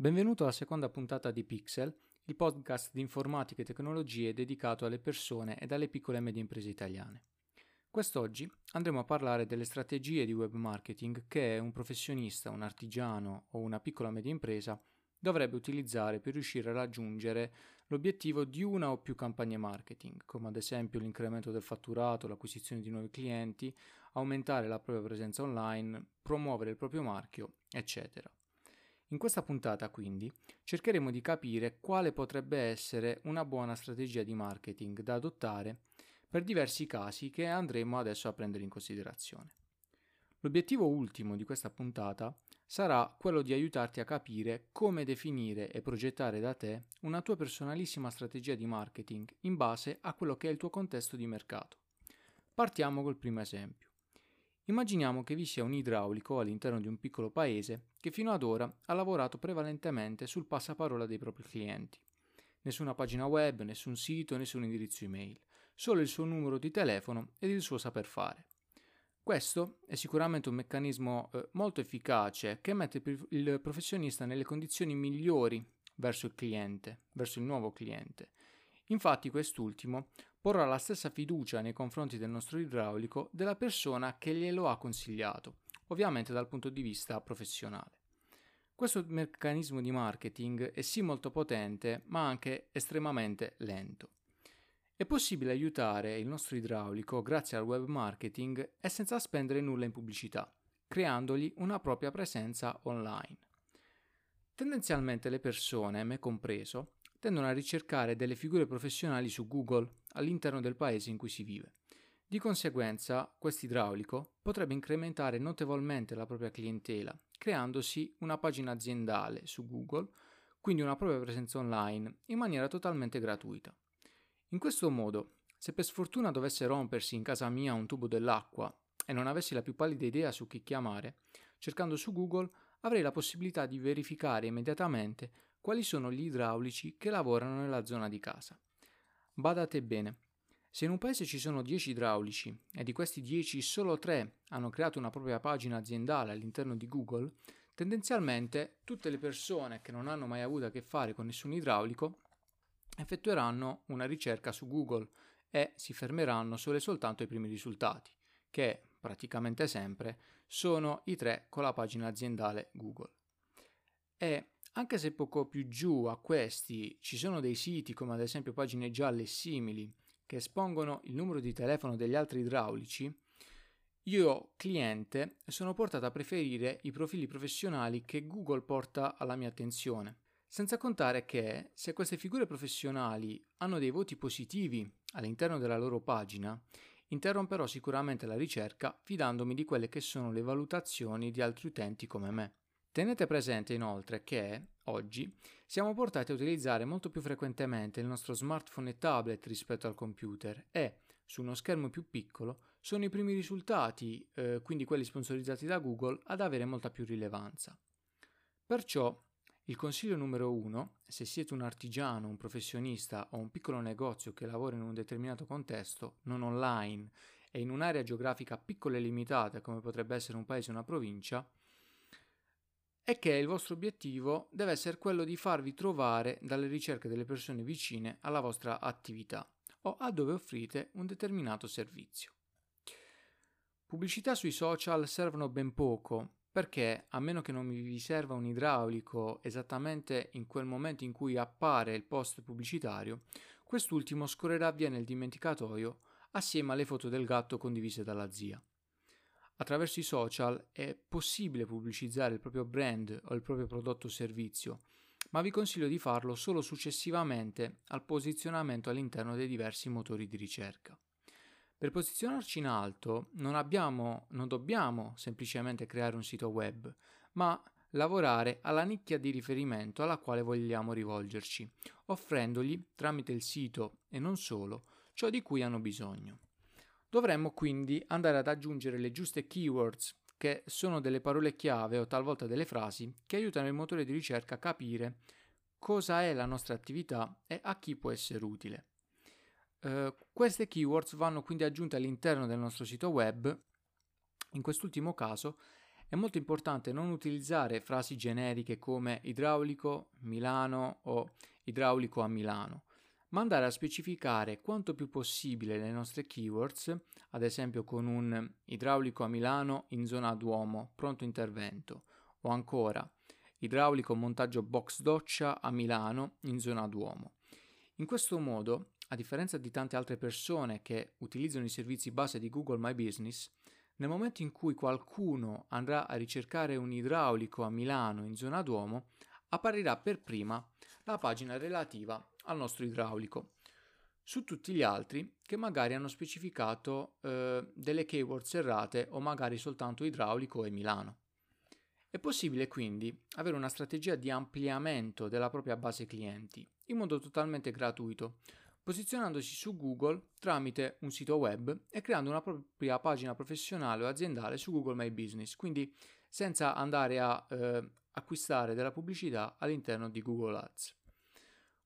Benvenuto alla seconda puntata di Pixel, il podcast di informatica e tecnologie dedicato alle persone ed alle piccole e medie imprese italiane. Quest'oggi andremo a parlare delle strategie di web marketing che un professionista, un artigiano o una piccola e media impresa dovrebbe utilizzare per riuscire a raggiungere l'obiettivo di una o più campagne marketing, come ad esempio l'incremento del fatturato, l'acquisizione di nuovi clienti, aumentare la propria presenza online, promuovere il proprio marchio, eccetera. In questa puntata quindi cercheremo di capire quale potrebbe essere una buona strategia di marketing da adottare per diversi casi che andremo adesso a prendere in considerazione. L'obiettivo ultimo di questa puntata sarà quello di aiutarti a capire come definire e progettare da te una tua personalissima strategia di marketing in base a quello che è il tuo contesto di mercato. Partiamo col primo esempio. Immaginiamo che vi sia un idraulico all'interno di un piccolo paese che fino ad ora ha lavorato prevalentemente sul passaparola dei propri clienti. Nessuna pagina web, nessun sito, nessun indirizzo email, solo il suo numero di telefono ed il suo saper fare. Questo è sicuramente un meccanismo eh, molto efficace che mette il professionista nelle condizioni migliori verso il cliente, verso il nuovo cliente. Infatti quest'ultimo porrà la stessa fiducia nei confronti del nostro idraulico della persona che glielo ha consigliato, ovviamente dal punto di vista professionale. Questo meccanismo di marketing è sì molto potente, ma anche estremamente lento. È possibile aiutare il nostro idraulico grazie al web marketing e senza spendere nulla in pubblicità, creandogli una propria presenza online. Tendenzialmente le persone, me compreso, tendono a ricercare delle figure professionali su Google all'interno del paese in cui si vive. Di conseguenza, questo idraulico potrebbe incrementare notevolmente la propria clientela, creandosi una pagina aziendale su Google, quindi una propria presenza online, in maniera totalmente gratuita. In questo modo, se per sfortuna dovesse rompersi in casa mia un tubo dell'acqua e non avessi la più pallida idea su chi chiamare, cercando su Google avrei la possibilità di verificare immediatamente quali sono gli idraulici che lavorano nella zona di casa. Badate bene, se in un paese ci sono 10 idraulici e di questi 10 solo 3 hanno creato una propria pagina aziendale all'interno di Google, tendenzialmente tutte le persone che non hanno mai avuto a che fare con nessun idraulico effettueranno una ricerca su Google e si fermeranno solo e soltanto ai primi risultati, che praticamente sempre sono i tre con la pagina aziendale Google. E anche se poco più giù a questi ci sono dei siti come ad esempio pagine gialle simili che espongono il numero di telefono degli altri idraulici, io, cliente, sono portato a preferire i profili professionali che Google porta alla mia attenzione senza contare che se queste figure professionali hanno dei voti positivi all'interno della loro pagina, interromperò sicuramente la ricerca fidandomi di quelle che sono le valutazioni di altri utenti come me. Tenete presente inoltre che oggi siamo portati a utilizzare molto più frequentemente il nostro smartphone e tablet rispetto al computer e su uno schermo più piccolo sono i primi risultati, eh, quindi quelli sponsorizzati da Google, ad avere molta più rilevanza. Perciò il consiglio numero uno, se siete un artigiano, un professionista o un piccolo negozio che lavora in un determinato contesto, non online e in un'area geografica piccola e limitata come potrebbe essere un paese o una provincia, è che il vostro obiettivo deve essere quello di farvi trovare dalle ricerche delle persone vicine alla vostra attività o a dove offrite un determinato servizio. Pubblicità sui social servono ben poco perché a meno che non vi serva un idraulico esattamente in quel momento in cui appare il post pubblicitario, quest'ultimo scorrerà via nel dimenticatoio assieme alle foto del gatto condivise dalla zia. Attraverso i social è possibile pubblicizzare il proprio brand o il proprio prodotto o servizio, ma vi consiglio di farlo solo successivamente al posizionamento all'interno dei diversi motori di ricerca. Per posizionarci in alto non, abbiamo, non dobbiamo semplicemente creare un sito web, ma lavorare alla nicchia di riferimento alla quale vogliamo rivolgerci, offrendogli, tramite il sito e non solo, ciò di cui hanno bisogno. Dovremmo quindi andare ad aggiungere le giuste keywords, che sono delle parole chiave o talvolta delle frasi che aiutano il motore di ricerca a capire cosa è la nostra attività e a chi può essere utile. Uh, queste keywords vanno quindi aggiunte all'interno del nostro sito web, in quest'ultimo caso, è molto importante non utilizzare frasi generiche come idraulico Milano o idraulico a Milano, ma andare a specificare quanto più possibile le nostre keywords, ad esempio con un idraulico a Milano in zona Duomo, pronto intervento, o ancora idraulico montaggio box doccia a Milano in zona Duomo. In questo modo, a differenza di tante altre persone che utilizzano i servizi base di Google My Business, nel momento in cui qualcuno andrà a ricercare un idraulico a Milano in zona Duomo, apparirà per prima la pagina relativa al nostro idraulico. Su tutti gli altri che magari hanno specificato eh, delle keywords errate o magari soltanto idraulico e Milano. È possibile quindi avere una strategia di ampliamento della propria base clienti in modo totalmente gratuito, posizionandosi su Google tramite un sito web e creando una propria pagina professionale o aziendale su Google My Business, quindi senza andare a eh, acquistare della pubblicità all'interno di Google Ads.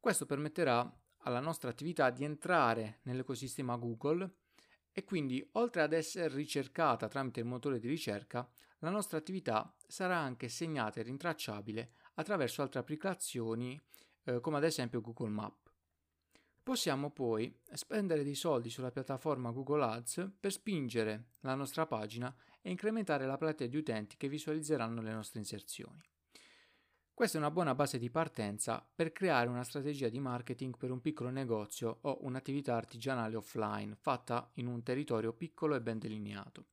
Questo permetterà alla nostra attività di entrare nell'ecosistema Google e quindi oltre ad essere ricercata tramite il motore di ricerca, la nostra attività sarà anche segnata e rintracciabile attraverso altre applicazioni eh, come ad esempio Google Maps. Possiamo poi spendere dei soldi sulla piattaforma Google Ads per spingere la nostra pagina e incrementare la platea di utenti che visualizzeranno le nostre inserzioni. Questa è una buona base di partenza per creare una strategia di marketing per un piccolo negozio o un'attività artigianale offline fatta in un territorio piccolo e ben delineato.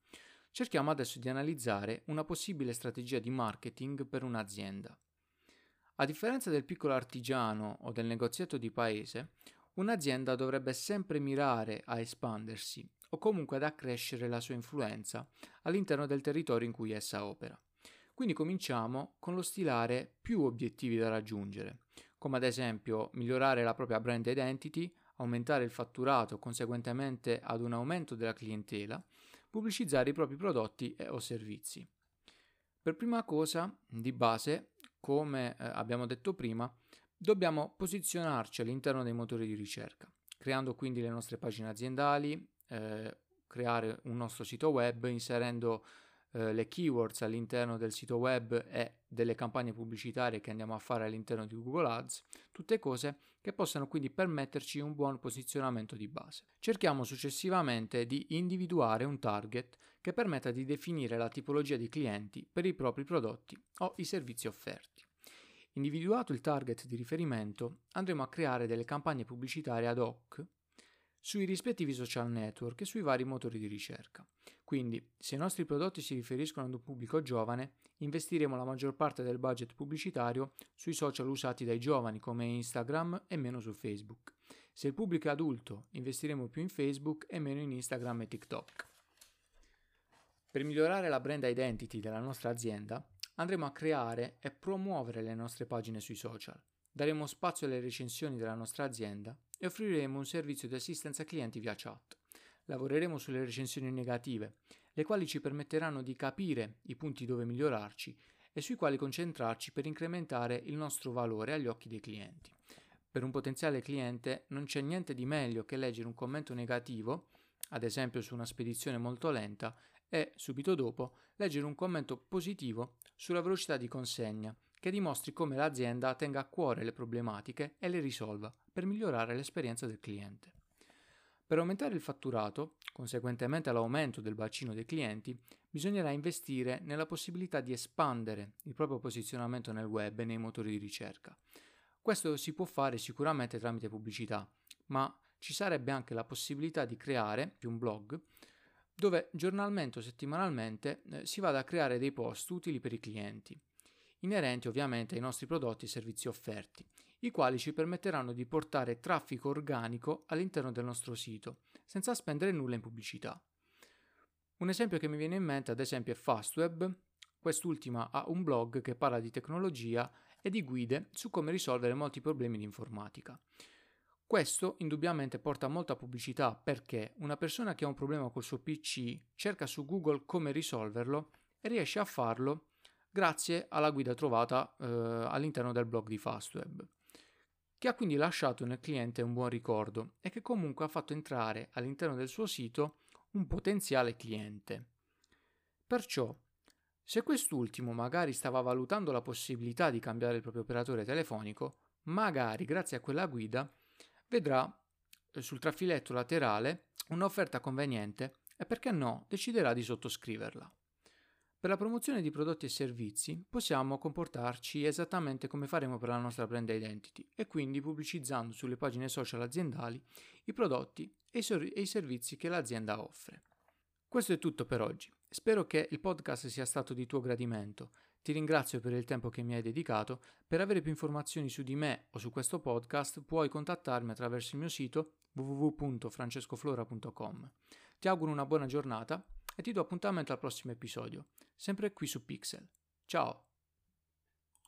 Cerchiamo adesso di analizzare una possibile strategia di marketing per un'azienda. A differenza del piccolo artigiano o del negozietto di paese, un'azienda dovrebbe sempre mirare a espandersi o comunque ad accrescere la sua influenza all'interno del territorio in cui essa opera. Quindi cominciamo con lo stilare più obiettivi da raggiungere, come ad esempio migliorare la propria brand identity, aumentare il fatturato conseguentemente ad un aumento della clientela, pubblicizzare i propri prodotti e o servizi. Per prima cosa, di base, come eh, abbiamo detto prima, Dobbiamo posizionarci all'interno dei motori di ricerca, creando quindi le nostre pagine aziendali, eh, creare un nostro sito web, inserendo eh, le keywords all'interno del sito web e delle campagne pubblicitarie che andiamo a fare all'interno di Google Ads, tutte cose che possano quindi permetterci un buon posizionamento di base. Cerchiamo successivamente di individuare un target che permetta di definire la tipologia di clienti per i propri prodotti o i servizi offerti. Individuato il target di riferimento, andremo a creare delle campagne pubblicitarie ad hoc sui rispettivi social network e sui vari motori di ricerca. Quindi, se i nostri prodotti si riferiscono ad un pubblico giovane, investiremo la maggior parte del budget pubblicitario sui social usati dai giovani come Instagram e meno su Facebook. Se il pubblico è adulto, investiremo più in Facebook e meno in Instagram e TikTok. Per migliorare la brand identity della nostra azienda, andremo a creare e promuovere le nostre pagine sui social. Daremo spazio alle recensioni della nostra azienda e offriremo un servizio di assistenza clienti via chat. Lavoreremo sulle recensioni negative, le quali ci permetteranno di capire i punti dove migliorarci e sui quali concentrarci per incrementare il nostro valore agli occhi dei clienti. Per un potenziale cliente non c'è niente di meglio che leggere un commento negativo, ad esempio su una spedizione molto lenta, e, subito dopo, leggere un commento positivo sulla velocità di consegna, che dimostri come l'azienda tenga a cuore le problematiche e le risolva per migliorare l'esperienza del cliente. Per aumentare il fatturato, conseguentemente all'aumento del bacino dei clienti, bisognerà investire nella possibilità di espandere il proprio posizionamento nel web e nei motori di ricerca. Questo si può fare sicuramente tramite pubblicità, ma ci sarebbe anche la possibilità di creare più un blog dove giornalmente o settimanalmente eh, si vada a creare dei post utili per i clienti, inerenti ovviamente ai nostri prodotti e servizi offerti, i quali ci permetteranno di portare traffico organico all'interno del nostro sito, senza spendere nulla in pubblicità. Un esempio che mi viene in mente, ad esempio, è Fastweb. Quest'ultima ha un blog che parla di tecnologia e di guide su come risolvere molti problemi di informatica. Questo indubbiamente porta a molta pubblicità perché una persona che ha un problema col suo PC cerca su Google come risolverlo e riesce a farlo grazie alla guida trovata eh, all'interno del blog di Fastweb, che ha quindi lasciato nel cliente un buon ricordo e che comunque ha fatto entrare all'interno del suo sito un potenziale cliente. Perciò, Se quest'ultimo magari stava valutando la possibilità di cambiare il proprio operatore telefonico, magari grazie a quella guida vedrà eh, sul trafiletto laterale un'offerta conveniente e perché no deciderà di sottoscriverla. Per la promozione di prodotti e servizi possiamo comportarci esattamente come faremo per la nostra brand identity e quindi pubblicizzando sulle pagine social aziendali i prodotti e i, sor- e i servizi che l'azienda offre. Questo è tutto per oggi. Spero che il podcast sia stato di tuo gradimento. Ti ringrazio per il tempo che mi hai dedicato. Per avere più informazioni su di me o su questo podcast puoi contattarmi attraverso il mio sito www.francescoflora.com. Ti auguro una buona giornata e ti do appuntamento al prossimo episodio, sempre qui su Pixel. Ciao!